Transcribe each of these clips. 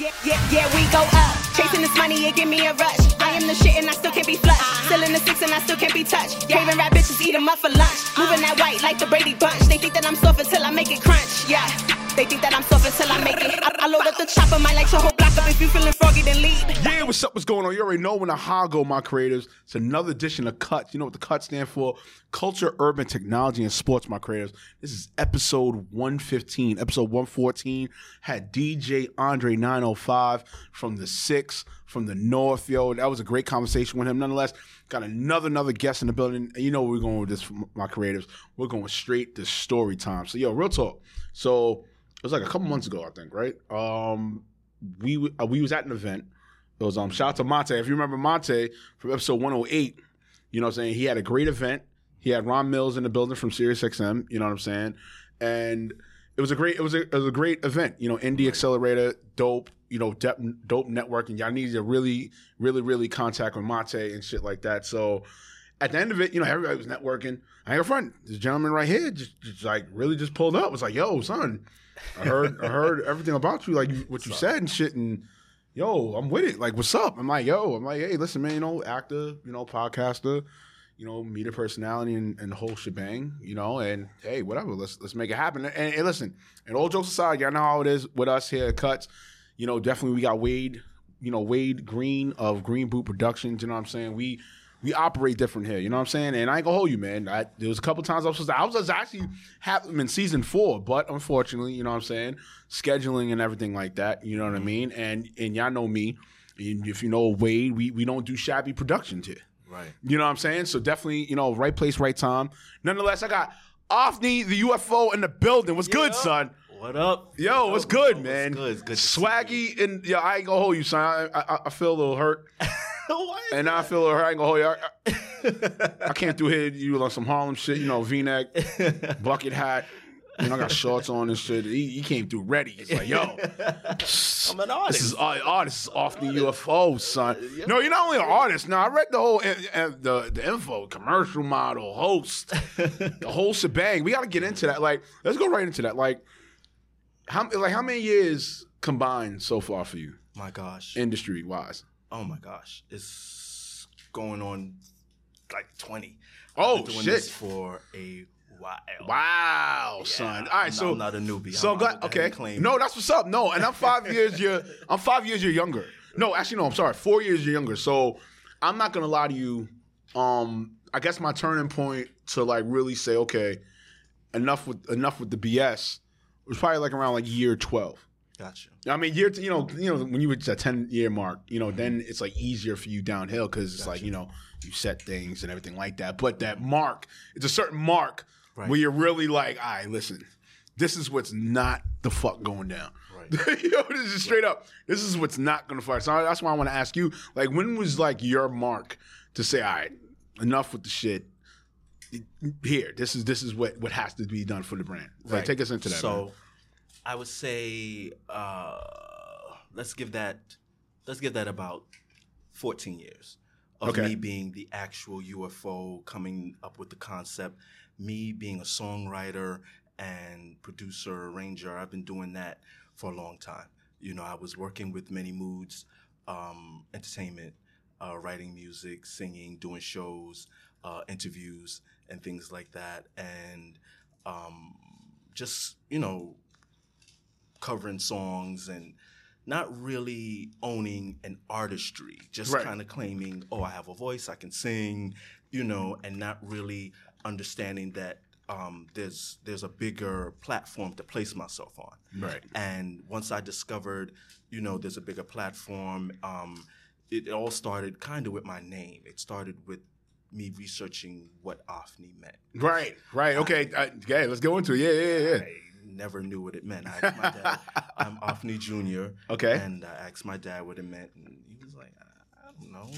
Yeah, yeah, yeah, we go up. Chasing this money, it give me a rush. I am the shit and I still can't be flushed. Still in the six and I still can't be touched. Craving rap bitches, eat 'em up for lunch. Moving that white like the Brady Bunch. They think that I'm soft until I make it crunch. Yeah. They think that I'm soft until I make it. I, I load up the chopper, might like your whole If you feeling then leave. Yeah, what's up? What's going on? You already know when the high go, my creators. It's another edition of Cut. You know what the Cut stand for? Culture, Urban Technology, and Sports, my creators. This is episode 115. Episode 114 had DJ Andre 905 from the Six, from the North. Yo, that was a great conversation with him. Nonetheless, got another another guest in the building. And you know we're going with this, my creators. We're going straight to story time. So, yo, real talk. So, it was like a couple months ago, I think, right? Um, we uh, we was at an event. It was um shout out to Monte. If you remember Monte from episode 108, you know what I'm saying? He had a great event. He had Ron Mills in the building from SiriusXM, you know what I'm saying? And it was a great it was a, it was a great event. You know, Indie Accelerator, dope, you know, dope, dope networking. Y'all need to really, really, really contact with Monte and shit like that. So at the end of it, you know, everybody was networking. I had a friend, this gentleman right here, just, just like really just pulled up. Was like, yo, son, I heard I heard everything about you, like what you said and shit, and yo, I'm with it. Like, what's up? I'm like, yo, I'm like, hey, listen, man, you know, actor, you know, podcaster, you know, media personality and, and the whole shebang, you know, and hey, whatever, let's let's make it happen. And, and listen, and all jokes aside, y'all know how it is with us here at Cuts. You know, definitely we got Wade, you know, Wade Green of Green Boot Productions. You know what I'm saying? We we operate different here. You know what I'm saying? And I ain't gonna hold you, man. I, there was a couple times I was supposed to, I was actually having in season four, but unfortunately, you know what I'm saying, scheduling and everything like that. You know what I mm-hmm. mean? And and y'all know me. And if you know Wade, we we don't do shabby productions here. Right. You know what I'm saying? So definitely, you know, right place, right time. Nonetheless, I got Ofni, the UFO, in the building. What's good, son? What up? Yo, what's Yo, good, what's man? good? It's good Swaggy and yeah, I ain't gonna hold you, son. I, I, I feel a little hurt, And I feel hurt. I ain't gonna hold you. I, I, I can't do here you on some Harlem shit, you know, V-neck, bucket hat. You know, I got shorts on and shit. He, he came through ready. He's like, yo, I'm an artist. this is uh, this is off the UFO, son. No, you're not only an artist. Now I read the whole uh, uh, the the info, commercial model, host, the whole shebang. We got to get into that. Like, let's go right into that. Like, how like how many years combined so far for you, my gosh. industry wise? Oh my gosh. It's going on like 20. Oh, doing shit. this for a while. Wow, Yeah, son. All right, I'm right, not- so I'm not a newbie. So I'm, glad. Okay, claim no, that's what's up. No, and I'm five years. You're. I'm five years. You're younger. No, actually, no. I'm sorry. Four years. You're younger. So I'm not gonna lie to you. Um, I guess my turning point to like really say, okay, enough with enough with the BS was probably like around like year twelve. Gotcha. I mean, year you know, you know, when you reach that ten year mark, you know, then it's like easier for you downhill because it's like you know you set things and everything like that. But that mark, it's a certain mark Right. where you're really like, all right, listen, this is what's not the fuck going down. Right. you know, this is straight up. This is what's not going to fire. So that's why I want to ask you, like, when was like your mark to say, all right, enough with the shit. Here, this is this is what what has to be done for the brand. Like, Right. take us into that. So, man. I would say uh, let's give that let's give that about 14 years of Okay. me being the actual UFO, coming up with the concept, me being a songwriter and producer, arranger. I've been doing that for a long time. You know, I was working with Many Moods um, Entertainment, uh, writing music, singing, doing shows, uh, interviews, and things like that, and um, just you know covering songs and not really owning an artistry, just Right. kind of claiming, oh, I have a voice, I can sing, you know, and not really understanding that um, there's there's a bigger platform to place myself on. right. And once I discovered, you know, there's a bigger platform, um, it all started kind of with my name. It started with me researching what Ofni meant. Right, right. Okay, uh, okay. Let's go into it. Yeah, yeah, yeah. I never knew what it meant. I asked my dad, I'm Ofni Jr. Okay. And I asked my dad what it meant, and he was like, I, don't know.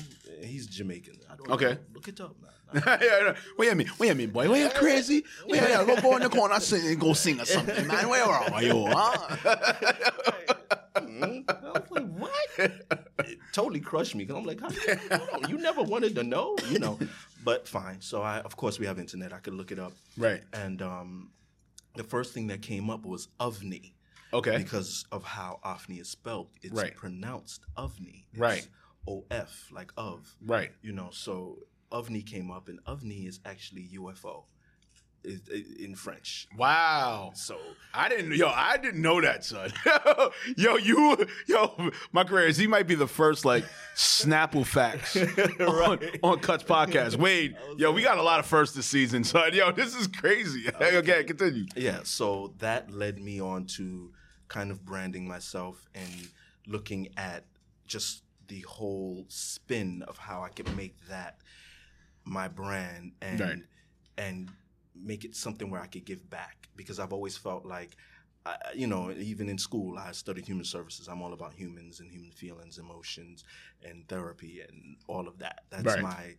He's Jamaican. I don't Okay. know. Look it up, man. yeah, yeah. Wait a minute, wait a minute, boy. Wait, you crazy? Wait, yeah, go go in the corner, sing, and go sing or something, man. Where are you? Huh? Mhm. I was like, what? It totally crushed me because I'm like, on, you never wanted to know, you know. But fine. So I, of course, we have internet. I could look it up. right. And um, the first thing that came up was ovni. Okay. Because of how Ofni is spelled. It's Right. pronounced Ovni. It's Right. O F, like of. Right. You know, so OVNI came up, and OVNI is actually UFO in French. Wow. So I didn't yo, I didn't know that, son. yo, you yo, my career is he might be the first like Snapple facts on, on Cuts Podcast. Wade, yo, we got a lot of first this season, son. Yo, this is crazy. Okay, continue. yeah, so that led me on to kind of branding myself and looking at just the whole spin of how I could make that my brand and Right. and make it something where I could give back because I've always felt like I, you know, even in school, I studied human services. I'm all about humans and human feelings, emotions, and therapy, and all of that. That's Right. my,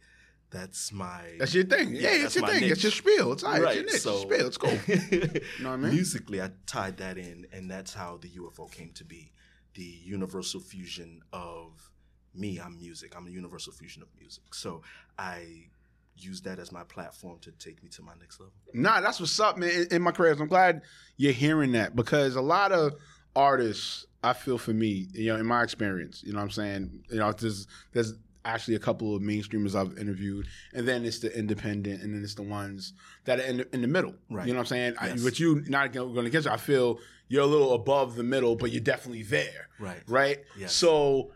that's my. That's your thing. Yeah, it's your my thing. It's your spiel. It's all right. It's your niche. so Spiel. It's cool. You know what I mean? Musically, I tied that in, and that's how the UFO came to be. The universal fusion of me. I'm music. I'm a universal fusion of music. So I use that as my platform to take me to my next level. Nah, that's what's up, man. In, my career, I'm glad you're hearing that because a lot of artists, I feel for me, you know, in my experience, you know, what I'm saying, you know, there's there's actually a couple of mainstreamers I've interviewed, and then it's the independent, and then it's the ones that are in the, in the middle. Right. You know what I'm saying? I, but you not going to get you. I feel you're a little above the middle, but you're definitely there. Right. Right. Yes. So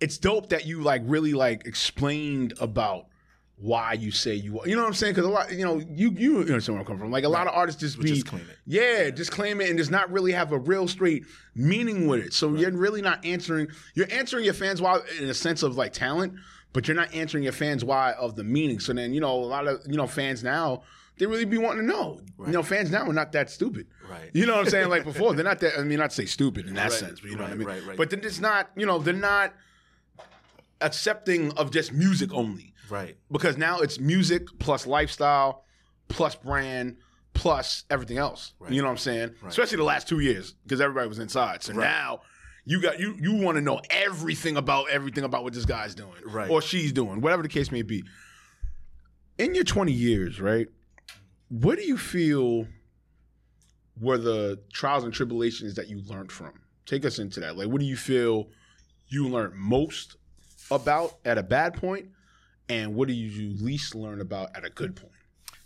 it's dope that you like really like explained about why you say you you know what I'm saying? Because a lot you know you you understand where I'm coming from. Like a lot of artists just be just claim it. yeah just claim it and does not really have a real straight meaning with it. So you're really not answering you're answering your fans why in a sense of like talent but you're not answering your fans why of the meaning. So then you know a lot of you know fans now they really be wanting to know. You know fans now are not that stupid. Right. you know what I'm saying? Like before they're not that I mean not to say stupid in that Right, sense but you know what I mean? right, right. but then it's not you know they're not accepting of just music only Right. because now it's music plus lifestyle plus brand plus everything else. Right. You know what I'm saying? Right. Especially the last two years because everybody was inside. So Right. now you got you you want to know everything about everything about what this guy's doing Right. or she's doing, whatever the case may be. In your 20 years, right? What do you feel were the trials and tribulations that you learned from? Take us into that. Like, what do you feel you learned most about at a bad point, and what do you least learn about at a good point?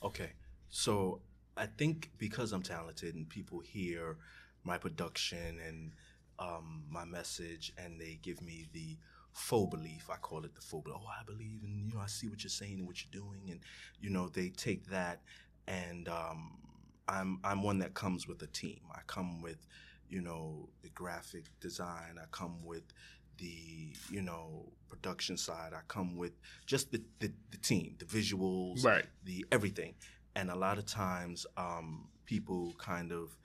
Okay. So I think because I'm talented and people hear my production and um, my message and they give me the faux belief, I call it the faux belief. Oh, I believe and you know, I see what you're saying and what you're doing. And, you know, they take that and um, I'm I'm one that comes with a team. I come with, you know, the graphic design. I come with the, you know, production side. I come with just the, the, the team, the visuals, Right. the everything. And a lot of times, um, people kind of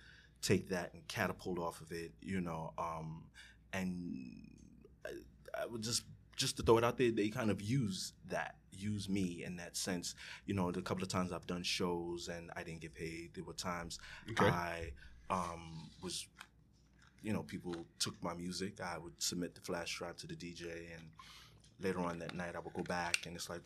take that and catapult off of it, you know, um, and I, I would just just to throw it out there, they kind of use that, use me in that sense. You know, the couple of times I've done shows and I didn't get paid. There were times Okay. I um, was, you know, people took my music. I would submit the flash drive to the DJ, and later on that night I would go back, and it's like,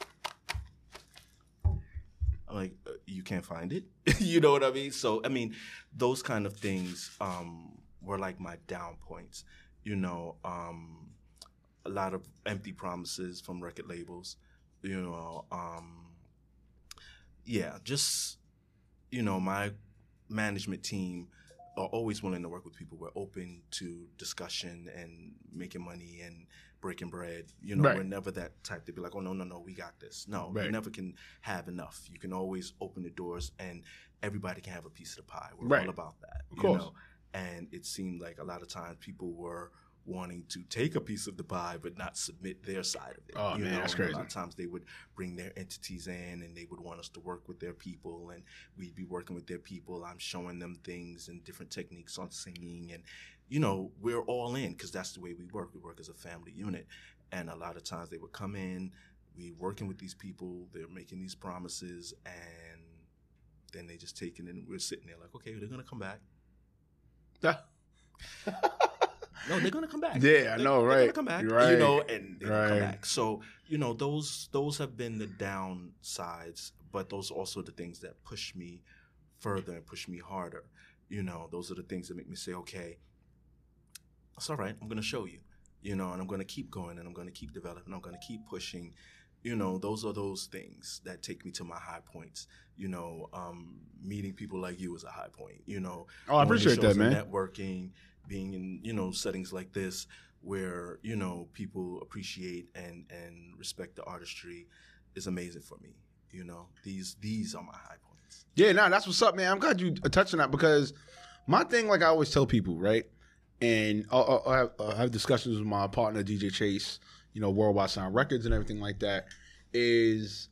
I'm like, uh, you can't find it. you know what I mean? So, I mean, those kind of things um, were like my down points. You know, um, a lot of empty promises from record labels. You know, um, yeah, just you know, my management team are always willing to work with people. We're open to discussion and making money and breaking bread. You know, Right. we're never that type to be like, oh no, no, no, we got this. No, Right. you never can have enough. You can always open the doors and everybody can have a piece of the pie. We're Right. all about that. Of you course. know? And it seemed like a lot of times people were wanting to take a piece of the pie but not submit their side of it. Oh, you man, know? that's And crazy. A lot of times they would bring their entities in and they would want us to work with their people and we'd be working with their people. I'm showing them things and different techniques on singing and you know, we're all in because that's the way we work. We work as a family unit. And a lot of times they would come in, we working with these people, they're making these promises and then they just take it and we're sitting there like, okay, they're gonna come back. No, they're gonna come back. Yeah, I know, right? they're gonna come back. right, You know, and they're gonna come back. So you know, those those have been the downsides, but those are also the things that push me further and push me harder. You know, those are the things that make me say, okay, that's all right. I'm to show you, you know, and I'm to keep going and I'm to keep developing. I'm to keep pushing. You know, those are those things that take me to my high points. You know, um, meeting people like you is a high point. You know, Oh, I appreciate that, man. Networking, being in you know settings like this where you know people appreciate and and respect the artistry is amazing for me. You know, these these are my high points. Yeah, nah, that's what's up, man. I'm glad you uh, touched on that because my thing, like I always tell people, right? And I'll, I'll have, I'll have discussions with my partner DJ Chase, you know, Worldwide Sound Records and everything like that. Is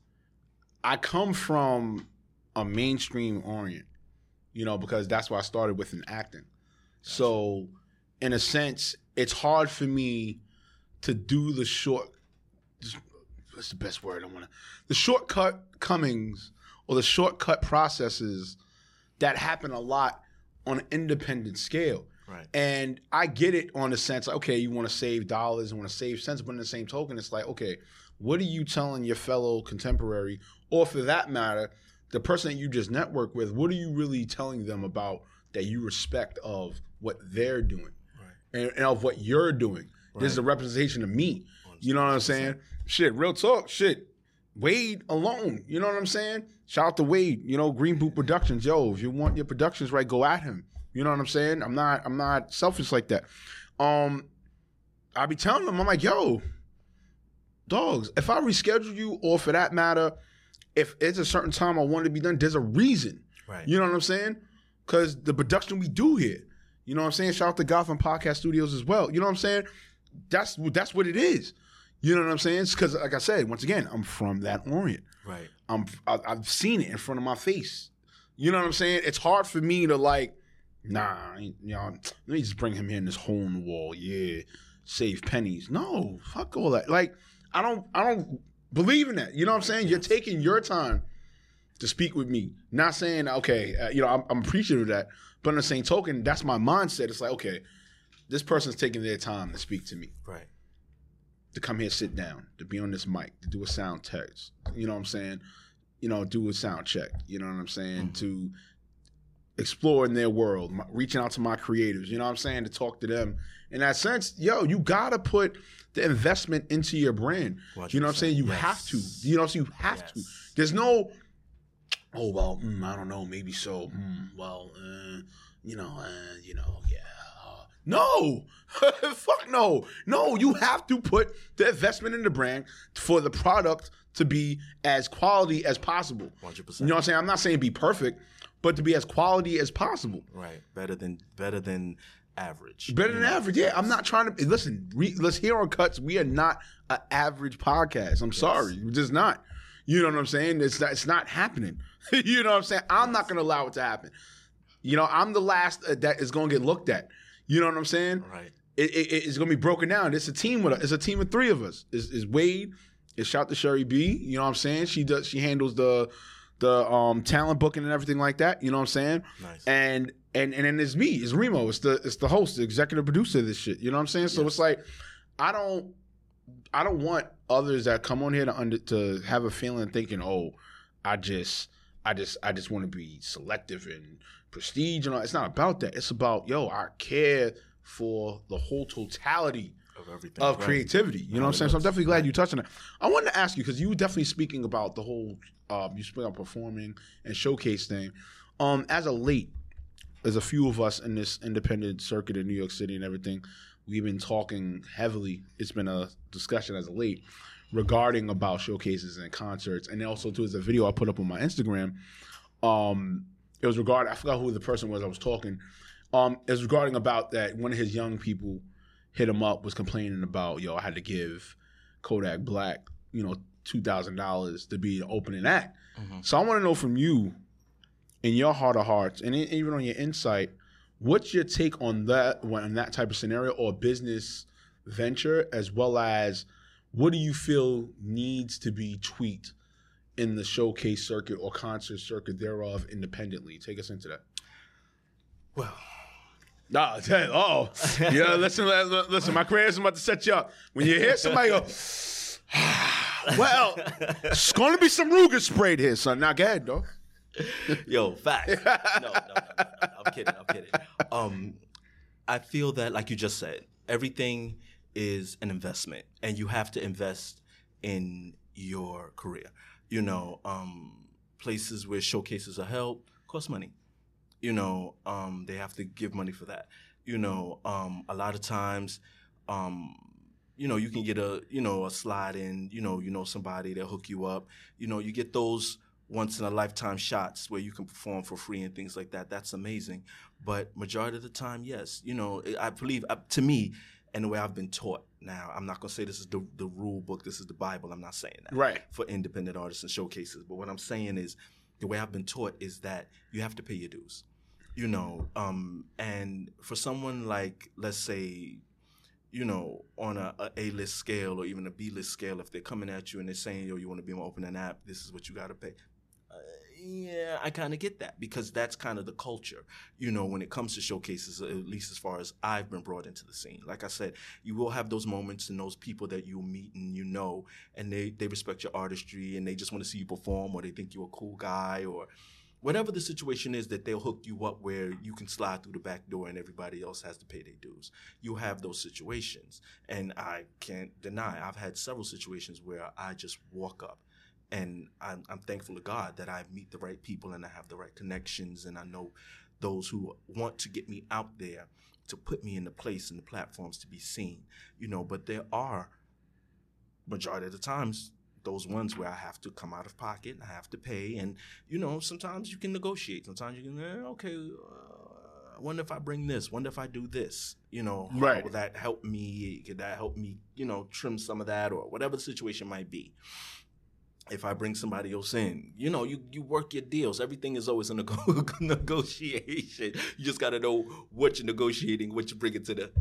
I come from a mainstream orient, you know, because that's why I started with an acting. So, in a sense, it's hard for me to do the short. What's the best word I want to? The shortcut comings or the shortcut processes that happen a lot on an independent scale. Right. And I get it on the sense, okay, you want to save dollars and want to save cents, but in the same token, it's like, okay, what are you telling your fellow contemporary, or for that matter, the person that you just network with, what are you really telling them about that you respect of what they're doing Right. and, and of what you're doing? This is a representation of me. You know what I'm saying? Shit, real talk. Shit, Wade alone. You know what I'm saying? Shout out to Wade. You know, Green Boot Productions. Yo, if you want your productions right, go at him. You know what I'm saying? I'm not. I'm not selfish like that. Um, I be telling them, I'm like, yo, dogs. If I reschedule you, or for that matter, if it's a certain time I want it to be done, there's a reason. Right. You know what I'm saying? Because the production we do here. You know what I'm saying? Shout out to Gotham Podcast Studios as well. You know what I'm saying? That's that's what it is. You know what I'm saying? Because, like I said, once again, I'm from that Orient. Right. I'm I, I've seen it in front of my face. You know what I'm saying? It's hard for me to like, nah, you know, let me just bring him here in this hole in the wall. Yeah, save pennies. No, fuck all that. Like, I don't, I don't believe in that. You know what I'm saying? You're taking your time to speak with me. Not saying okay, uh, you know, I'm, I'm appreciative of that, but on the same token, that's my mindset. It's like okay, this person's taking their time to speak to me Right. to come here, sit down, to be on this mic, to do a sound test. You know what I'm saying? You know, do a sound check. You know what I'm saying? Mhm. To explore in their world, my, reaching out to my creatives. You know what I'm saying? To talk to them. In that sense, yo, you gotta put the investment into your brand. You know what I'm saying? You 100%. have to. You know, so you have to. There's no, oh well, mm, I don't know, maybe so. Mm, well, uh, you know, uh, you know, yeah. uh, no, fuck no, no. You have to put the investment in the brand for the product to be as quality as possible. 100%. You know what I'm saying? I'm not saying be perfect, but to be as quality as possible. Right. Better than better than average. Better than know? average. Yeah, I'm not trying to listen. Re, let's hear on cuts. We are not an average podcast. I'm sorry, we're just not. You know what I'm saying? It's not, it's not happening. you know what I'm saying? I'm not going to allow it to happen. You know, I'm the last uh, that is going to get looked at. You know what I'm saying? Right. It, it, it's going to be broken down. It's a team with us. It's a team of three of us. Is it's Wade. It's shout to Sherry B. You know what I'm saying? She does. She handles the the um talent booking and everything like that. You know what I'm saying? Nice. and and and then it's me, it's Remo, it's the it's the host, the executive producer of this shit. You know what I'm saying? So Yes. it's like I don't I don't want others that come on here to under to have a feeling thinking, oh, I just I just I just want to be selective and prestige and all. It's not about that. It's about yo, I care for the whole totality of everything. of Right. creativity. You know what I'm saying? So I'm definitely glad you touched on it. I wanted to ask you because you were definitely speaking about the whole um, you speak about performing and showcase thing. Um, as a late, there's a few of us in this independent circuit in New York City and everything. We've been talking heavily. It's been a discussion as a late regarding about showcases and concerts, and also too, there's a video I put up on my Instagram. Um, it was regarding I forgot who the person was I was talking. Um, it was regarding about that one of his young people hit him up was complaining about yo I had to give Kodak Black you know two thousand dollars to be the opening act. Mhm. So I want to know from you, in your heart of hearts, and even on your insight, what's your take on that on that type of scenario or business venture, as well as what do you feel needs to be tweaked in the showcase circuit or concert circuit thereof independently? Take us into that. Well, Nah, tell- oh, yeah. Listen, li- li- listen. My career is about to set you up. When you hear somebody go, well, it's going to be some Ruger sprayed here, son. Now, go ahead, dog. Yo, fact. No, no, no, no, no. I'm kidding. I'm kidding. Um, I feel that, like you just said, everything is an investment, and you have to invest in your career. You know, um, places where showcases are held cost money. You know, um, they have to give money for that. You know, um, a lot of times, um, you know, you can get a, you know, a slide in, you know, you know somebody, they'll hook you up. You know, you get those once in a lifetime shots where you can perform for free and things like that. That's amazing. But majority of the time, yes, you know, I believe uh, to me, and the way I've been taught now, I'm not gonna say this is the, the rule book, this is the Bible. I'm not saying that. Right. For independent artists and showcases. But what I'm saying is the way I've been taught is that you have to pay your dues. You know, um, and for someone like, let's say, you know, on a, a A-list scale or even a B-list scale, if they're coming at you and they're saying, yo, you want to be open an app, this is what you got to pay. Yeah, I kind of get that because that's kind of the culture, you know, when it comes to showcases, at least as far as I've been brought into the scene. Like I said, you will have those moments and those people that you'll meet and you know, and they, they respect your artistry and they just want to see you perform or they think you're a cool guy or whatever the situation is that they'll hook you up where you can slide through the back door and everybody else has to pay their dues. You have those situations. And I can't deny, I've had several situations where I just walk up and I'm, I'm, thankful to God that I meet the right people and I have the right connections and I know those who want to get me out there to put me in the place and the platforms to be seen, you know, but there are majority of the times those ones where I have to come out of pocket, and I have to pay, and you know sometimes you can negotiate. Sometimes you can, eh, okay, uh, wonder if I bring this, wonder if I do this. You know, right? Will that help me? Could that help me? You know, trim some of that or whatever the situation might be. If I bring somebody else in, you know, you, you work your deals. Everything is always in a nego- negotiation. You just got to know what you're negotiating, what you're bringing to the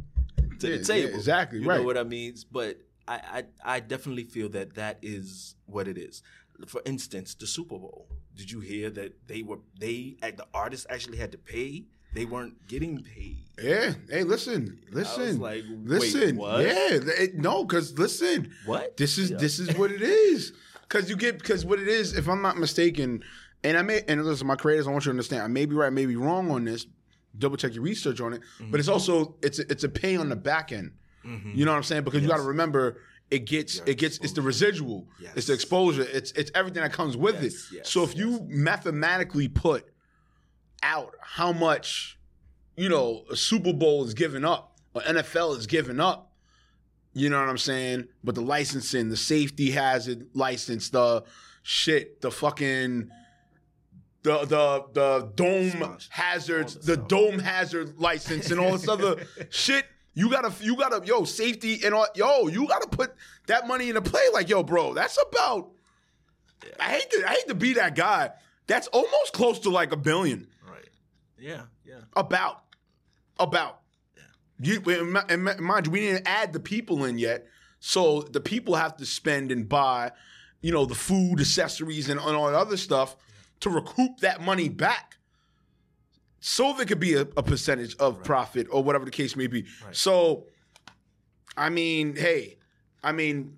to Yeah, the table. yeah, exactly, You right. know what I mean? But I, I I definitely feel that that is what it is. For instance, the Super Bowl. Did you hear that they were they the artists actually had to pay? They weren't getting paid. Yeah. Hey, listen, listen, like, wait, listen. what? Yeah. it- no, because listen, What? this is Yeah. this is what it is. Because you get because what it is, if I'm not mistaken, and I may and listen, my creators, I want you to understand, I may be right, may be wrong on this. Double check your research on it, but it's mm-hmm. also it's a, it's a pay on the back end. Mm-hmm. You know what I'm saying? Because you got to remember, it gets Your it gets it's the residual, it's the exposure, it's it's everything that comes with Yes, it. yes, so if you mathematically put out how much you know a Super Bowl is giving up or NFL is giving up. You know what I'm saying? But the licensing, the safety hazard license, the shit, the fucking the the the dome hazards, the the stuff. dome hazard license and all this other shit. You gotta you gotta yo safety and all yo you gotta put that money into play. Like yo, bro, that's about. I hate to I hate to be that guy. That's almost close to like a billion. Right. Yeah. Yeah. About. About. You and mi- and mi- mind you, we didn't add the people in yet. So the people have to spend and buy, you know, the food, accessories, and, and all that other stuff to recoup that money back. So there could be a, a percentage of profit or whatever the case may be. Right. So, I mean, hey, I mean,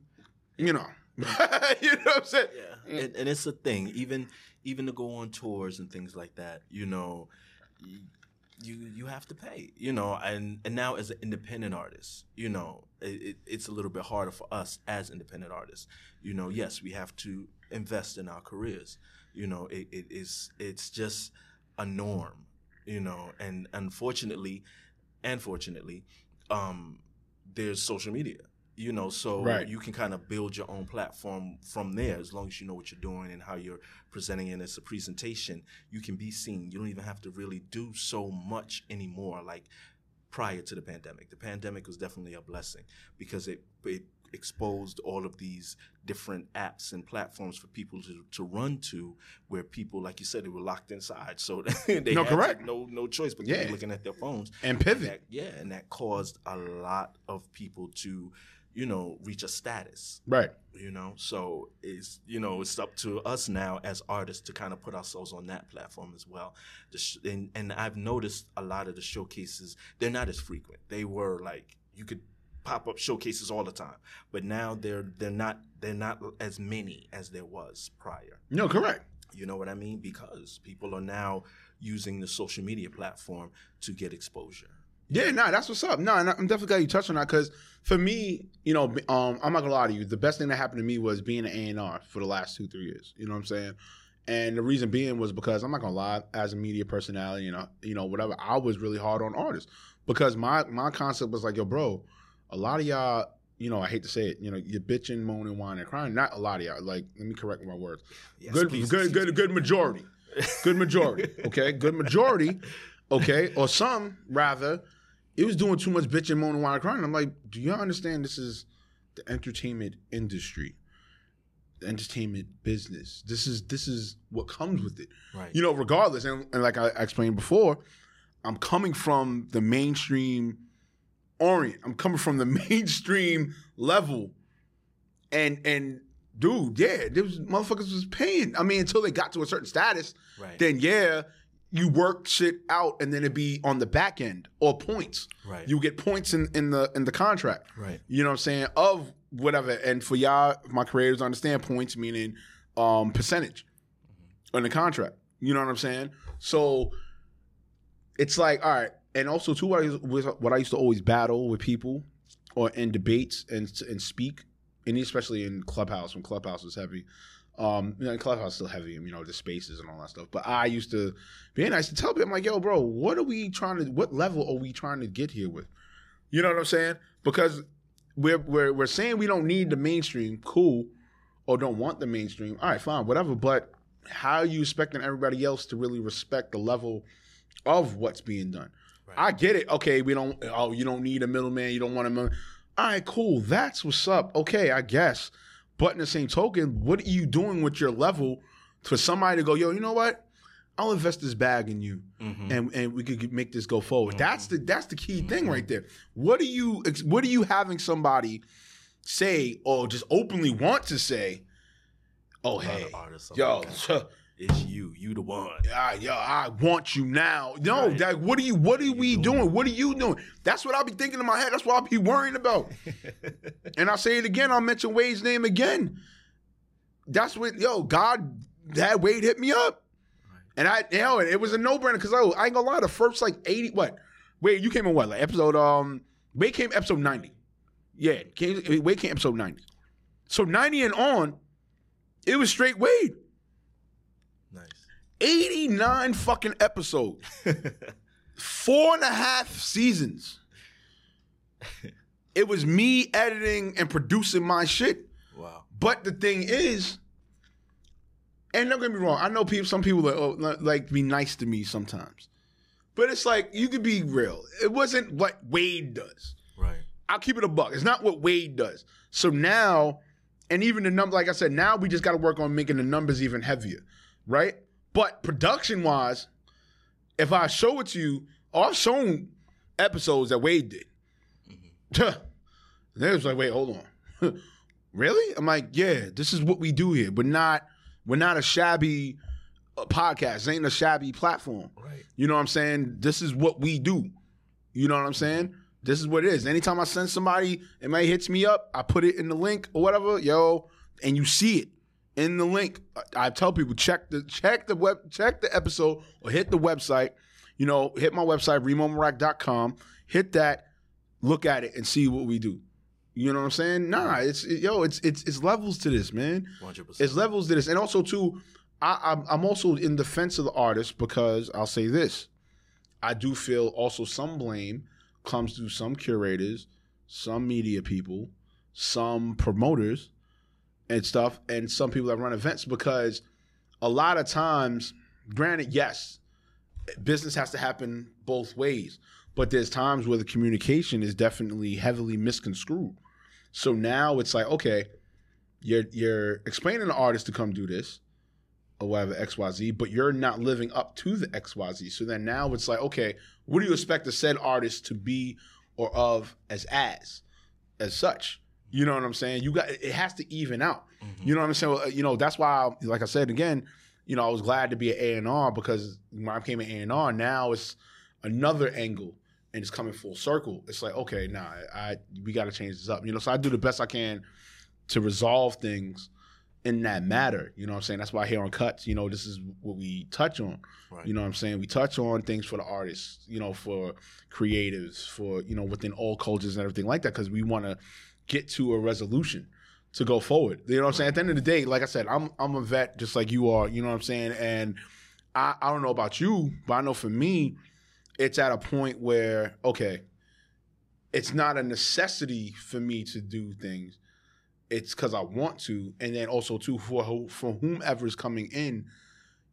you know, you know what I'm saying? Yeah, and, and it's a thing. Even even to go on tours and things like that, you know, you you have to pay. You know, and and now as an independent artist, you know, it, it, it's a little bit harder for us as independent artists. You know, yes, we have to invest in our careers. You know, it, it is it's just a norm. You know, and unfortunately, and fortunately, um, there's social media. You know, so Right. you can kind of build your own platform from there as long as you know what you're doing and how you're presenting it as a presentation. You can be seen. You don't even have to really do so much anymore like prior to the pandemic. The pandemic was definitely a blessing because it it exposed all of these different apps and platforms for people to, to run to where people like you said they were locked inside so they No, had correct. no no choice but to Yeah. be looking at their phones And pivot. that, yeah, and that caused a lot of people to, you know, reach a status. Right. You know, so it's you know it's up to us now as artists to kind of put ourselves on that platform as well. The sh- and and I've noticed a lot of the showcases they're not as frequent. They were like you could pop up showcases all the time, but now they're they're not they're not as many as there was prior. No, correct. You know what I mean? Because people are now using the social media platform to get exposure. Yeah, nah, that's what's up. No, nah, I'm definitely glad you touched on that because for me, you know, um, I'm not gonna lie to you. The best thing that happened to me was being an A and R for the last two, three years. You know what I'm saying? And the reason being was because I'm not gonna lie, as a media personality, you know, you know, whatever, I was really hard on artists because my my concept was like, yo, bro, a lot of y'all, you know, I hate to say it, you know, you're bitching, moaning, whining, crying. Not a lot of y'all. Like, let me correct my words. Yes, good, please, good, excuse good, good majority. Good majority. Okay, good majority. Okay, or some rather. It was doing too much bitching, moaning, whining, crying. I'm like, do y'all understand? This is the entertainment industry, the entertainment business. This is this is what comes with it Right. you know, regardless, and, and like I explained before, I'm coming from the mainstream orient. I'm coming from the mainstream level, and and dude, yeah, there was motherfuckers was paying. I mean, until they got to a certain status, right. then yeah, you work shit out, and then it'd be on the back end or points. right. You get points in in the in the contract. right. You know what I'm saying? Of whatever. And for y'all, my creators understand points meaning um percentage on the contract. You know what I'm saying? So it's like, all right. And also too what I used, what I used to always battle with people or in debates and and speak, and especially in Clubhouse when Clubhouse was heavy. Um, you know, Clubhouse is still heavy, you know, the spaces and all that stuff. But I used to be I used to tell people, I'm like, yo, bro, what are we trying to what level are we trying to get here with? You know what I'm saying? Because we're we're we're saying we don't need the mainstream, cool, or don't want the mainstream. All right, fine, whatever. But how are you expecting everybody else to really respect the level of what's being done? Right. I get it. Okay, we don't. Oh, you don't need a middleman. You don't want a middle. All right, cool. That's what's up. Okay, I guess. But in the same token, what are you doing with your level for somebody to go, yo, you know what? I'll invest this bag in you, Mhm. and and we could make this go forward. Mhm. That's the that's the key thing right there. What are you what are you having somebody say or just openly want to say? Oh A lot of hey, yo. it's you. You the one. ah, yo, I want you now. No, Right. that what are you? What are you we doing? doing? What are you doing? That's what I'll be thinking in my head. That's what I'll be worrying about. and I'll say it again. I'll mention Wade's name again. That's what yo God that Wade hit me up, and I you know it was a no brainer because I, I ain't gonna lie. The first like eighty what? Wade, you came in what like episode um Wade came episode ninety. Yeah, came, Wade came episode ninety. So ninety and on, it was straight Wade. Nice. 89 fucking episodes, four and a half seasons. It was me editing and producing my shit. wow. But the thing is, and don't get me wrong, I know people. Some people oh, like, oh, like be nice to me sometimes, but it's like you could be real. It wasn't what Wade does. Right. I'll keep it a buck. It's not what Wade does. So now, and even the number, like I said, now we just got to work on making the numbers even heavier, right? But production wise, if I show it to you, oh, I've shown episodes that Wade did. Then it's like, wait, hold on, really? I'm like, yeah, this is what we do here. We're not, we're not a shabby uh, podcast. This ain't a shabby platform. Right. You know what I'm saying? This is what we do. You know what I'm saying? This is what it is. Anytime I send somebody, it might hits me up. I put it in the link or whatever, yo, and you see it in the link. I, I tell people check the check the web check the episode or hit the website. You know, hit my website remomarac.com. Hit that, look at it, and see what we do. You know what I'm saying? Nah, it's it- yo, it's it's it's levels to this, man. 100%. It's levels to this, and also too, I, I'm I'm also in defense of the artist because I'll say this: I do feel also some blame comes to some curators, some media people, some promoters, and stuff, and some people that run events because a lot of times, granted, yes, business has to happen both ways, but there's times where the communication is definitely heavily misconstrued. So now it's like, okay, you're you're explaining the artist to come do this or whatever XYZ, but you're not living up to the XYZ. So then now it's like, okay, what do you expect the said artist to be or of as as as such? You know what I'm saying? You got it has to even out. Mhm. You know what I'm saying? Well, You know that's why, like I said again, you know I was glad to be an A and R because when I became an A and R, now it's another angle and it's coming full circle. It's like okay, nah, I we got to change this up. You know, so I do the best I can to resolve things in that matter. You know what I'm saying? That's why here on Cuts, you know, this is what we touch on. Right. You know what I'm saying? We touch on things for the artists, you know, for creatives, for, you know, within all cultures and everything like that, because we want to get to a resolution to go forward. You know what I'm saying? At the end of the day, like I said, I'm I'm a vet just like you are, you know what I'm saying? And I, I don't know about you, but I know for me, it's at a point where, okay, it's not a necessity for me to do things. It's because I want to, and then also too for for whomever is coming in,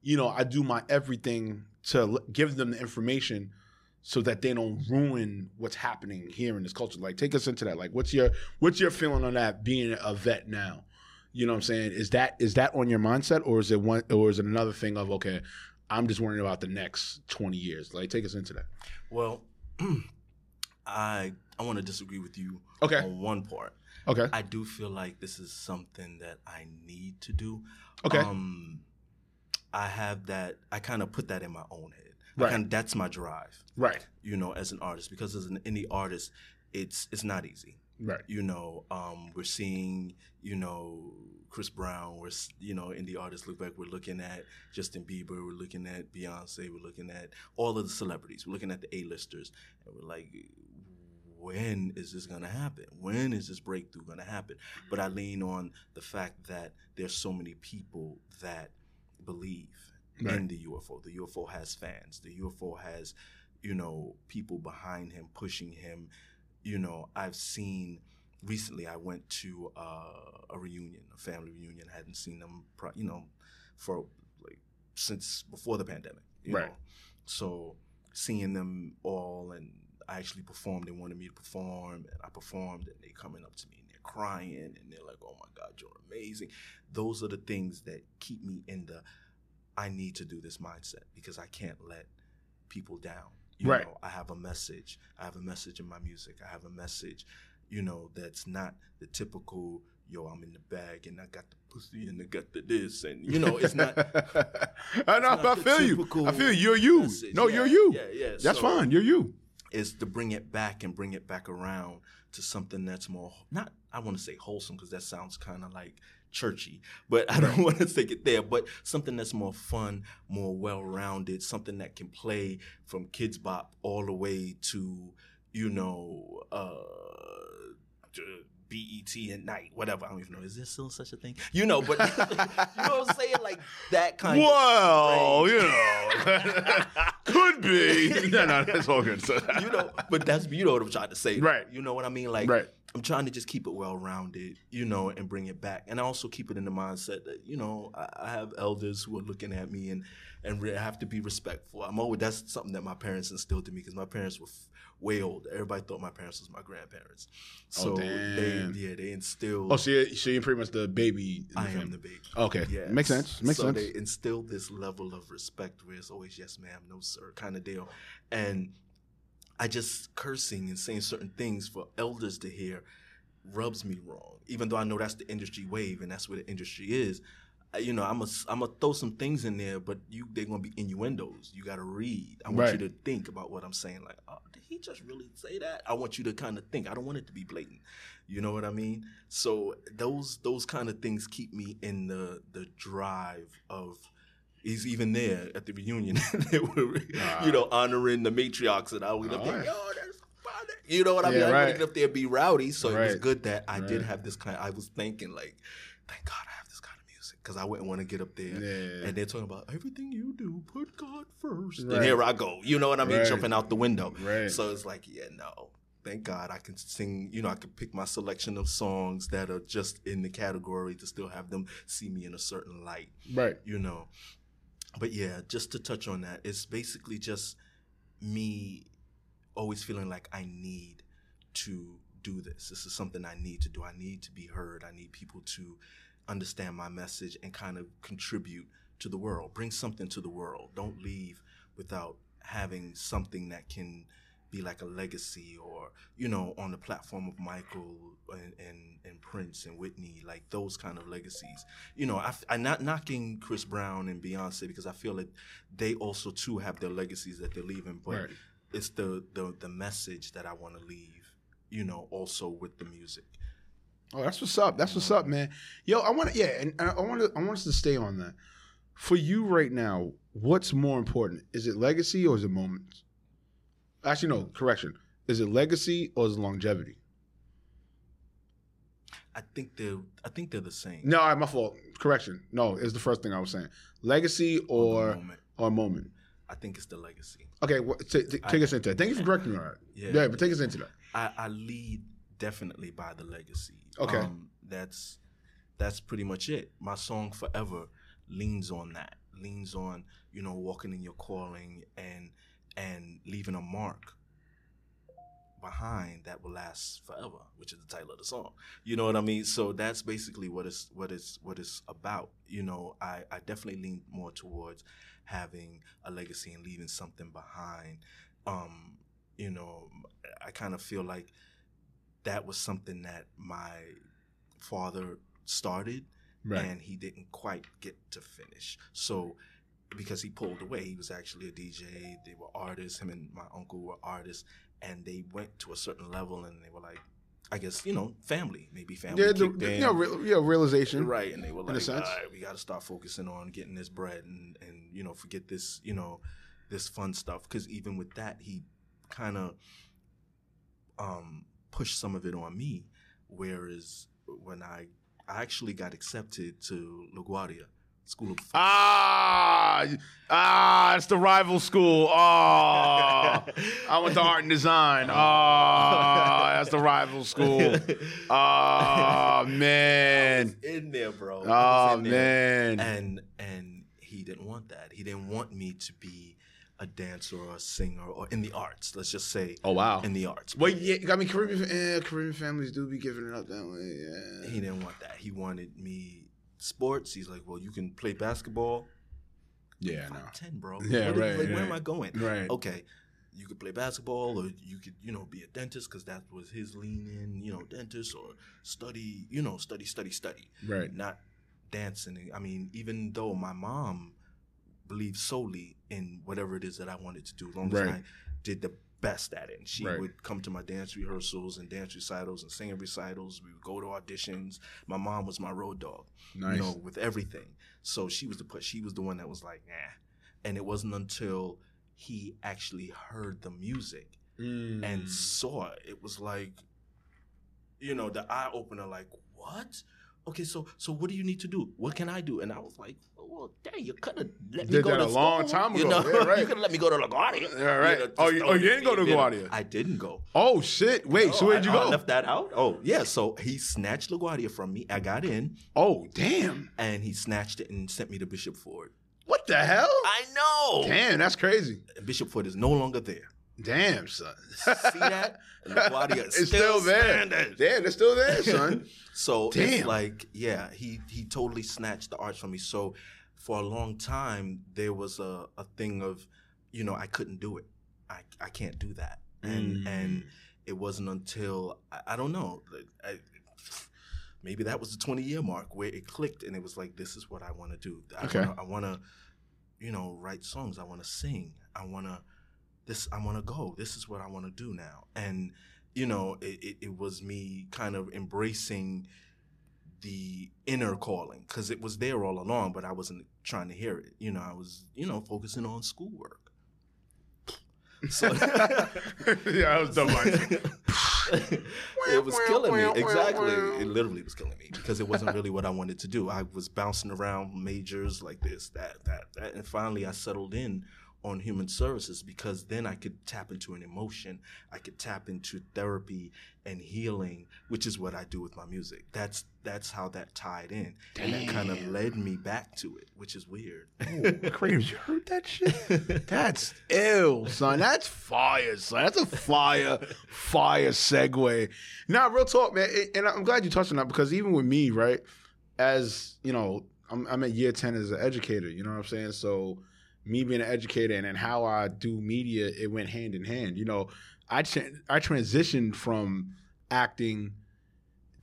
you know, I do my everything to give them the information so that they don't ruin what's happening here in this culture. Like, take us into that. Like, what's your what's your feeling on that? Being a vet now, you know what I'm saying? Is that is that on your mindset, or is it one, or is it another thing of okay, I'm just worrying about the next 20 years? Like, take us into that. Well, I I want to disagree with you Okay. on one part. Okay. I do feel like this is something that I need to do. Okay. Um, I have that. I kind of put that in my own head. Right. kinda- that's my drive. Right. You know, as an artist, because as an indie artist, it's it's not easy. Right. You know, um, we're seeing, you know, Chris Brown. We're, you know, indie artists look back. We're looking at Justin Bieber. We're looking at Beyonce. We're looking at all of the celebrities. We're looking at the A-listers, and we're like, when is this gonna happen? When is this breakthrough gonna happen? But I lean on the fact that there's so many people that believe in the UFO. The UFO has fans. The UFO has, you know, people behind him pushing him. You know, I've seen recently. I went to uh, a reunion, a family reunion. I hadn't seen them, pro- you know, for like since before the pandemic. You Right. Know? So seeing them all and I actually performed. They wanted me to perform, and I performed, and they coming up to me and they're crying, and they're like, "Oh my God, you're amazing." Those are the things that keep me in the I need to do this mindset because I can't let people down. You Right. know, I have a message. I have a message in my music. I have a message, you know, that's not the typical, yo, I'm in the bag and I got the pussy and I got the this. And, you know, it's not. I, know, not I feel you. I feel you. You're you. message. No, Yeah, you're you. Yeah, yeah. That's So- fine. You're you. is to bring it back and bring it back around to something that's more not I want to say wholesome because that sounds kind of like churchy, but I don't want to take it there. But something that's more fun, more well-rounded, something that can play from Kidz Bop all the way to you know uh, BET at night, whatever. I don't even know. Is there still such a thing? You know, but you know what I'm saying? Like that kind Well, of. you know, could be. No, no, that's all good. you know, but that's you know what I'm trying to say. Right. You know what I mean? Like Right. I'm trying to just keep it well rounded, you know, mm-hmm. and bring it back. And I also keep it in the mindset that, you know, I, have elders who are looking at me and and re- I have to be respectful. I'm always that's something that my parents instilled in me because my parents were f- way old. Everybody thought my parents was my grandparents. Oh, so Oh, they yeah, they instilled Oh, so you're, so you're pretty much the baby. the I am the baby. Okay. Yes. Makes sense. Makes so sense. they instilled this level of respect where it's always yes ma'am, no sir kind of deal. And I just cursing and saying certain things for elders to hear rubs me wrong. Even though I know that's the industry wave and that's where the industry is. I- You know, I'm a, I'm gonna throw some things in there, but you they're gonna be innuendos. You got to read. I want Right. you to think about what I'm saying. Like, oh, did he just really say that? I want you to kind of think. I don't want it to be blatant. You know what I mean? So those those kind of things keep me in the the drive of. He's even there at the reunion. they were, Ah. you know, honoring the matriarchs, and I was up there. right. Yo, that's funny. You know what I mean? Yeah, I didn't right. want get up there and be rowdy. So it was good that I did have this kind. I was thinking like, thank God I have this kind of music because I wouldn't want to get up there Yeah. and they're talking about everything you do, put God first. Right. And here I go. You know what I mean? Right. Jumping out the window. Right. So it's like, yeah, no. Thank God I can sing, you know, I can pick my selection of songs that are just in the category to still have them see me in a certain light, Right. you know. But yeah, just to touch on that, it's basically just me always feeling like I need to do this. This is something I need to do. I need to be heard. I need people to understand my message and kind of contribute to the world. Bring something to the world. Don't leave without having something that can be like a legacy or, you know, on the platform of Michael and, and, and Prince and Whitney, like those kind of legacies. You know, I, I'm not knocking Chris Brown and Beyonce because I feel that they also too have their legacies that they're leaving, but Right. it's the, the, the message that I want to leave, you know, also with the music. Oh, that's what's up. That's what's up, man. Yo, I want to, yeah, and I want to, I want us to stay on that. For you right now, what's more important? Is it legacy or is it moments? Actually, no. Correction. Is it legacy or is it longevity? I think they're I think they're the same. No, all right, my fault. Correction. No, it's the first thing I was saying. Legacy or moment. or moment. I think it's the legacy. Okay, well, t- t- take I- us into that. Thank you for correcting me. All right. Yeah. Yeah, but take us into that. I, I lead definitely by the legacy. Okay. Um, that's that's pretty much it. My song Forever leans on that. Leans on, you know, walking in your calling and and leaving a mark behind that will last forever, which is the title of the song. You know what I mean? So that's basically what it's what it's what it's about. You know, I, I definitely lean more towards having a legacy and leaving something behind. Um, you know, I kind of feel like that was something that my father started and he didn't quite get to finish. So because he pulled away, he was actually a DJ. They were artists. Him and my uncle were artists, and they went to a certain level, and they were like, I guess you know, family, maybe family Yeah, the, the- in. you know, re- yeah, realization. Right, and they were like, "All right, we got to start focusing on getting this bread and and you know forget this you know this fun stuff because even with that he kind of um pushed some of it on me, whereas when I I actually got accepted to LaGuardia School of Ah, ah, it's the rival school. Oh, I went to art and design. Oh, that's the rival school. Oh man. in there, bro. Oh man. and and he didn't want that. He didn't want me to be a dancer or a singer or in the arts. Let's just say Oh wow. in the arts. Well, yeah, I mean, Caribbean, eh, Caribbean families do be giving it up that way. Yeah. He didn't want that. He wanted me sports. He's like, well, you can play basketball. Yeah, no. Five ten, bro. Yeah, What- right, Like, where am I going? Right. Okay, you could play basketball, or you could, you know, be a dentist because that was his lean in. You know, dentist or study. You know, study, study, study. Right. Not dancing. I mean, even though my mom believed solely in whatever it is that I wanted to do, as long as I did the best at it. And she Right. would come to my dance rehearsals and dance recitals and singing recitals. We would go to auditions. My mom was my road dog Nice. you know, with everything. So she was the put. She was the one that was like, nah. And it wasn't until he actually heard the music Mm. and saw it, it was like, you know, the eye opener. Like, what? Okay, so so what do you need to do? What can I do? And I was like, oh, well, dang, you could have let me Did go that to a long school. time You know, Yeah, right. you could have let me go to LaGuardia. Yeah, right. know, Oh, you- oh, you didn't go to you. LaGuardia? I didn't go. Oh shit! Wait, No, so where'd you I- go? I left that out. Oh, yeah. So he snatched LaGuardia from me. I got in, oh damn! and he snatched it and sent me to Bishop Ford. What the hell? I know. Damn, that's crazy. Bishop Ford is no longer there. Damn, son. See that? LaGuardia is it's still, there. standing. Damn, it's still there, son. So Damn. it's like, yeah, he he totally snatched the arts from me. So for a long time, there was a, a thing of, you know, I couldn't do it. I, I can't do that. And Mm. and it wasn't until I, I don't know, I, maybe that was the twenty year mark where it clicked, and it was like, this is what I want to do. I Okay. want to, you know, write songs. I want to sing. I want to this. I want to go. This is what I want to do now. And you know, it, it, it was me kind of embracing the inner calling because it was there all along, but I wasn't trying to hear it. You know, I was, you know, focusing on schoolwork. So yeah, I was dumb. It was killing me. Exactly. It literally was killing me because it wasn't really what I wanted to do. I was bouncing around majors like this, that, that, that. And finally I settled in on human services because then I could tap into an emotion. I could tap into therapy and healing, which is what I do with my music. That's that's how that tied in. And that kind of led me back to it, which is weird. Kratos, you heard that shit? That's ill, son. That's fire, son. That's a fire, fire segue. Now, real talk, man. And I'm glad you touched on that because even with me, right, as you know, I'm, I'm at year 10 as an educator, you know what I'm saying? So, me being an educator and then how I do media, it went hand in hand. You know, I, tra- I transitioned from acting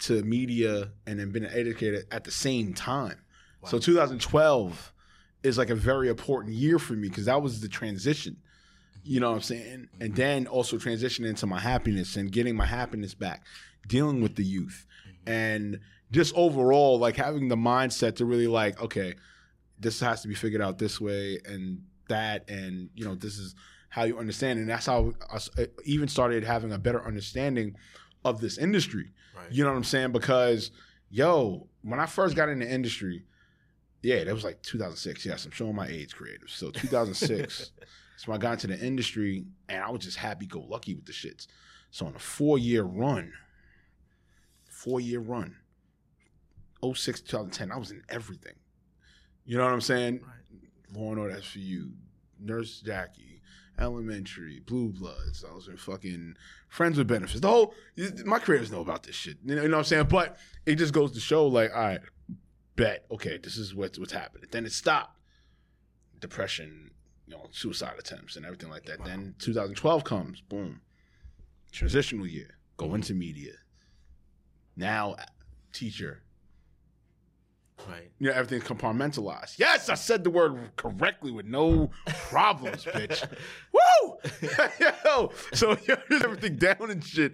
to media and then being an educator at the same time. So 2012 is like a very important year for me because that was the transition. You know what I'm saying? And mm-hmm. then also transitioning into my happiness and getting my happiness back, dealing with the youth. Mm-hmm. and just overall like having the mindset to really like okay this has to be figured out this way and that and you know this is how you understand. And that's how I uh, even started having a better understanding of this industry. Right. you know what i'm saying? Because yo when i first got in the industry yeah that was like 2006 yes i'm showing my age creative. So 2006 so i got into the industry and i was just happy-go-lucky with the shits. So on a four-year run four-year run 06 2010 i was in everything you know what i'm saying Right. Law and Order SVU, Nurse Jackie, Elementary, Blue Bloods. I was in fucking Friends with Benefits. The whole my creators know about this shit. You know, you know what I'm saying? But it just goes to show, like, all right, bet, okay, this is what's what's happening. Then it stopped. Depression, you know, suicide attempts and everything like that. Then 2012 comes, boom, transitional year, go into media. Now, teacher, Right. you know, everything's compartmentalized. Yes, I said the word correctly with no problems, bitch. Woo! Yo, so know, everything down and shit.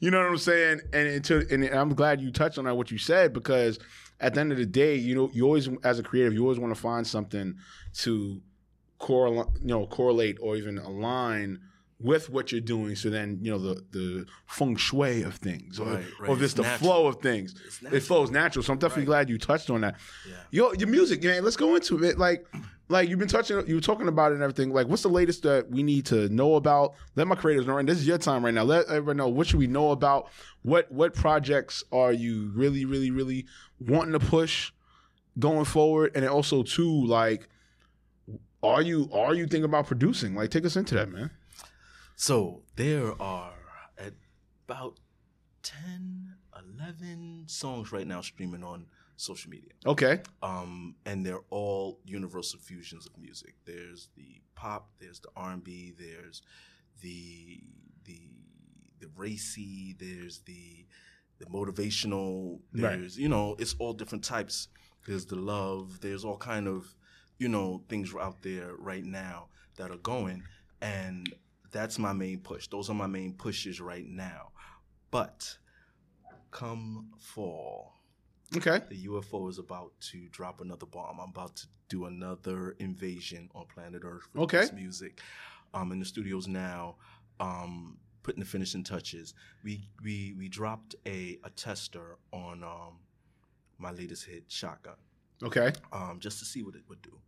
You know what I'm saying? And, to, and I'm glad you touched on that, what you said, because at the end of the day, you know, you always, as a creative, you always want to find something to correlate, you know, correlate or even align with what you're doing. So then, you know, the the feng shui of things, or, Right, right. or just It's the natural. flow of things, it flows natural. So I'm definitely Right. glad you touched on that. Yeah. Yo, your music, man. Let's go into it. Like, like you've been touching, you were talking about it and everything. Like, what's the latest that we need to know about? Let my creators know. And this is your time right now. Let everyone know what should we know about. What what projects are you really, really, really wanting to push going forward? And also too, like, are you are you thinking about producing? Like, take us into that, man. So there are about 10, 11 songs right now streaming on social media. Okay. Um, and they're all universal fusions of music. There's the pop, there's the R&B, there's the the the racy, there's the the motivational, Right. there's you know, it's all different types. There's the love, there's all kind of, you know, things out there right now that are going and that's my main push. Those are my main pushes right now. But come fall, Okay. the UFO is about to drop another bomb. I'm about to do another invasion on planet Earth with Okay. this music. I'm in the studios now, um, putting the finishing touches. We we we dropped a a tester on um, my latest hit, Shotgun, Okay. um, just to see what it would do,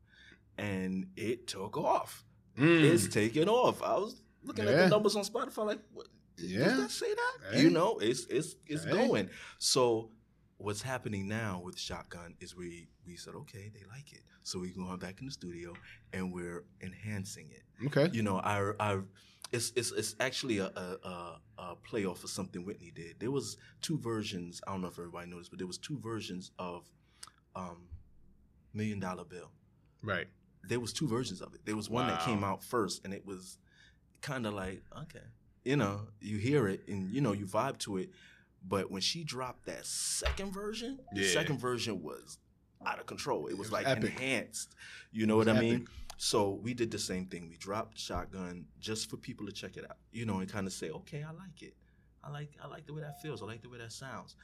and it took off. Mm. It's taking off. I was looking at the numbers on Spotify, like, what, Yeah. does that say that? Hey. You know, it's it's it's Hey. going. So what's happening now with Shotgun is we we said, okay, they like it, so we're going back in the studio and we're enhancing it. Okay. You know, I I it's it's it's actually a a, a a playoff of something Whitney did. There was two versions. I don't know if everybody noticed, but there was two versions of um, Million Dollar Bill Right. there was two versions of it. There was one that came out first, and it was kind of like, okay, you know, you hear it and you know you vibe to it. But when she dropped that second version, the second version was out of control. It was, was like epic. enhanced. You know what I mean? So we did the same thing. We dropped Shotgun just for people to check it out. You know, and kind of say, okay, I like it. I like I like the way that feels. I like the way that sounds.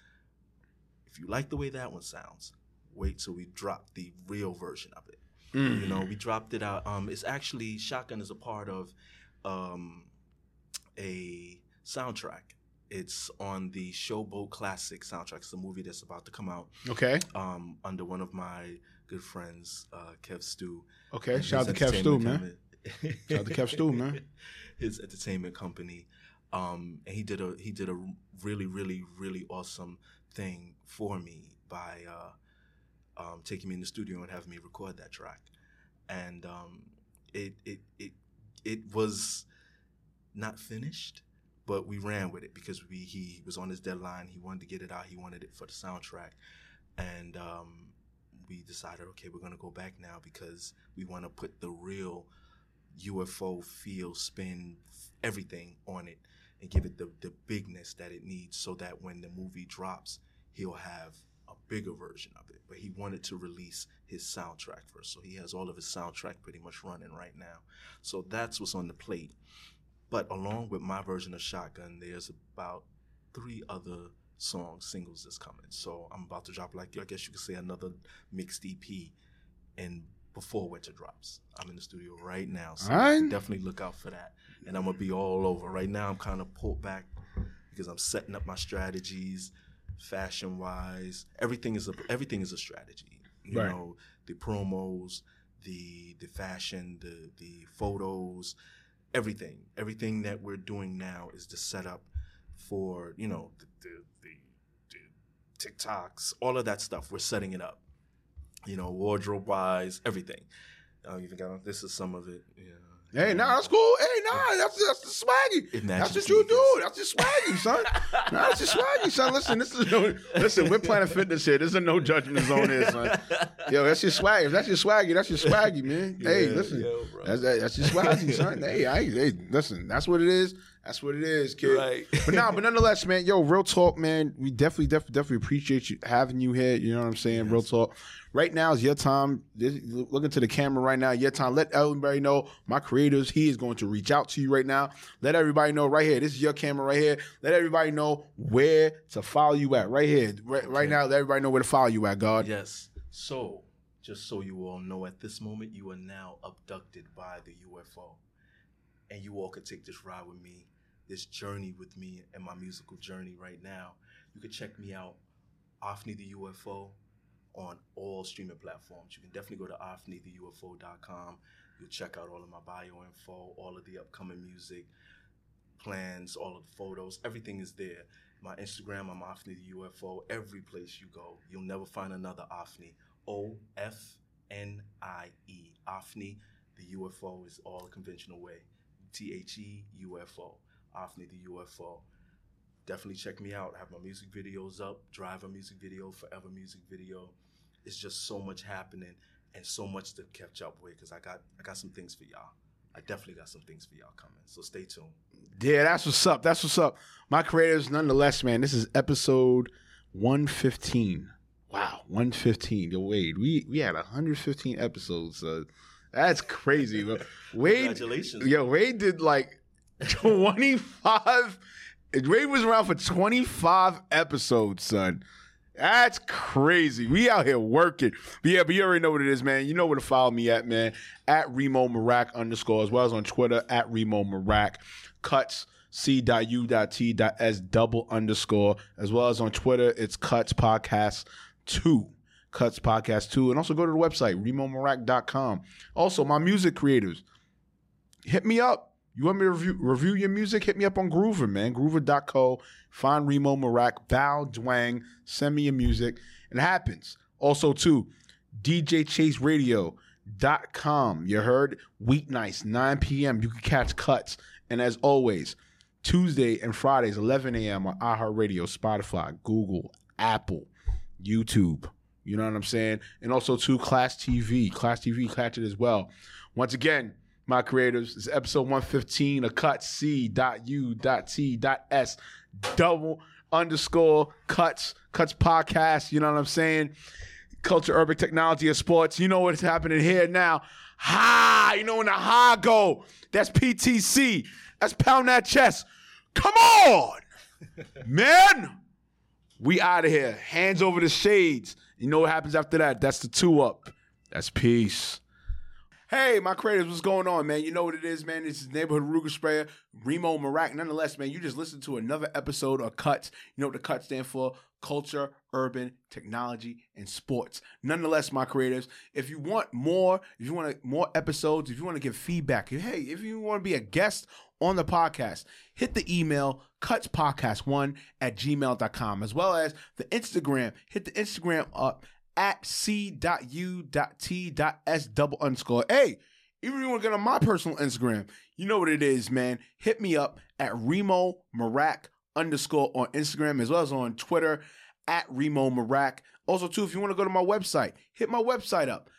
If you like the way that one sounds, wait till we drop the real version of it. Mm. You know, we dropped it out. Um, it's actually Shotgun is a part of um, a soundtrack. It's on the Showboat Classic soundtrack. It's a movie that's about to come out Okay. um, under one of my good friends, uh, Kev Stew. Okay. Shout out to Kev Stew, entertainment man. Shout out to Kev Stew, man. His entertainment company, um, and he did a he did a really really really awesome thing for me by uh, um, taking me in the studio and having me record that track, and um, it it it it was not finished, but we ran with it because we he was on his deadline. He wanted to get it out. He wanted it for the soundtrack, and um, we decided, okay, we're gonna go back now because we want to put the real UFO feel, spin, everything on it, and give it the the bigness that it needs, so that when the movie drops, he'll have a bigger version of it. But he wanted to release his soundtrack first, so he has all of his soundtrack pretty much running right now. So that's what's on the plate. But along with my version of Shotgun, there's about three other songs, singles that's coming. So I'm about to drop like I guess you could say another mixed EP and before winter drops. I'm in the studio right now. So Alright. definitely look out for that. And I'm gonna be all over. Right now I'm kind of pulled back because I'm setting up my strategies, fashion wise. Everything is a everything is a strategy. You Right. know, the promos, the the fashion, the the photos, everything. Everything that we're doing now is the setup for, you know, the the, the, the TikToks, all of that stuff. We're setting it up. You know, wardrobe wise, everything. I even got this is some of it. Yeah. Hey, nah, that's cool. Hey, nah, that's that's the swaggy. That's what you do. That's just swaggy, son. nah, that's just swaggy, son. Listen, this is no, listen. We're Planet Fitness here. This is no judgment zone here, son. Yo, that's your swaggy. If that's your swaggy. That's your swaggy, man. hey, listen, yo, that's that, that's your swaggy, son. Hey, I, hey, listen. That's what it is. That's what it is, kid. Right. But nah, but nonetheless, man. Yo, real talk, man. We definitely, definitely, definitely appreciate you having you here. You know what I'm saying? Real talk. Right now is your time. This, look into the camera right now. Your time. Let everybody know. My creators. He is going to reach out to you right now. Let everybody know right here. This is your camera right here. Let everybody know where to follow you at. Right here. Right, right now. Let everybody know where to follow you at. God. Yes. So, just so you all know, at this moment, you are now abducted by the UFO. And you all could take this ride with me, this journey with me, and my musical journey right now. You can check me out, Ofni the UFO, on all streaming platforms. You can definitely go to ofnitheufo.com. You'll check out all of my bio info, all of the upcoming music, plans, all of the photos. Everything is there. My Instagram, I'm Ofni the UFO. Every place you go, you'll never find another Ofni. O F N I E. Ofni, the UFO is all conventional way. T H E U F O. Ofni the UFO. Definitely check me out. I have my music videos up. Driver music video, Forever music video. It's just so much happening and so much to catch up with because I got I got some things for y'all. I definitely got some things for y'all coming. So stay tuned. Yeah, that's what's up. That's what's up. My creators, nonetheless, man. This is episode 115. Wow, 115. Yo, Wade, we we had 115 episodes. Uh, that's crazy. Wade, Congratulations. yo, Wade did like 25. Wade was around for 25 episodes, son. That's crazy. We out here working. But yeah, but you already know what it is, man. You know where to follow me at, man. At Remo Marac underscore, as well as on Twitter at Remo Marac. Cuts c.u.t.s double underscore, as well as on Twitter, it's Cuts Podcast 2. Cuts Podcast 2. And also go to the website, remomarac.com. Also, my music creators, hit me up. You want me to review, review your music? Hit me up on Groover, man. Groover.co. Find Remo Marac, Val Dwang. Send me your music. It happens. Also, too, DJChaseRadio.com. You heard? Weeknights, 9 p.m. You can catch cuts. And as always, Tuesday and Fridays, 11 a.m. on iHeartRadio, Spotify, Google, Apple, YouTube. You know what I'm saying? And also, too, Class TV. Class TV, catch it as well. Once again, my creators, It's episode 115 of Cut C.U.T.S. Double underscore cuts, cuts podcast. You know what I'm saying? Culture, urban technology, and sports. You know what's happening here now. Ha! You know when the ha go. That's PTC. That's pound that chest. Come on, man. We out of here. Hands over the shades. You know what happens after that? That's the two up. That's peace. Hey, my creators, what's going on, man? You know what it is, man. This is Neighborhood Ruger Sprayer, Remo Marac. Nonetheless, man, you just listened to another episode of Cuts. You know what the Cuts stand for? Culture, urban, technology, and sports. Nonetheless, my creators, if you want more, if you want more episodes, if you want to give feedback, hey, if you want to be a guest on the podcast, hit the email cutspodcast1 at gmail.com, as well as the Instagram. Hit the Instagram up at c.u.t.s double underscore. Hey, even if you want to get on my personal Instagram, you know what it is, man. Hit me up at Remo Marac underscore on Instagram, as well as on Twitter at Remo Marac. Also, too, if you want to go to my website, hit my website up,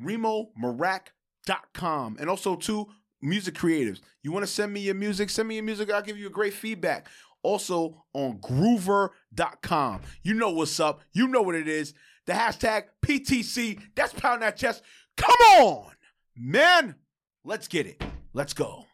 remomarac.com. And also, too, music creatives. You want to send me your music? Send me your music. I'll give you a great feedback. Also on groover.com. You know what's up. You know what it is. The hashtag PTC. That's pound that chest. Come on, man. Let's get it. Let's go.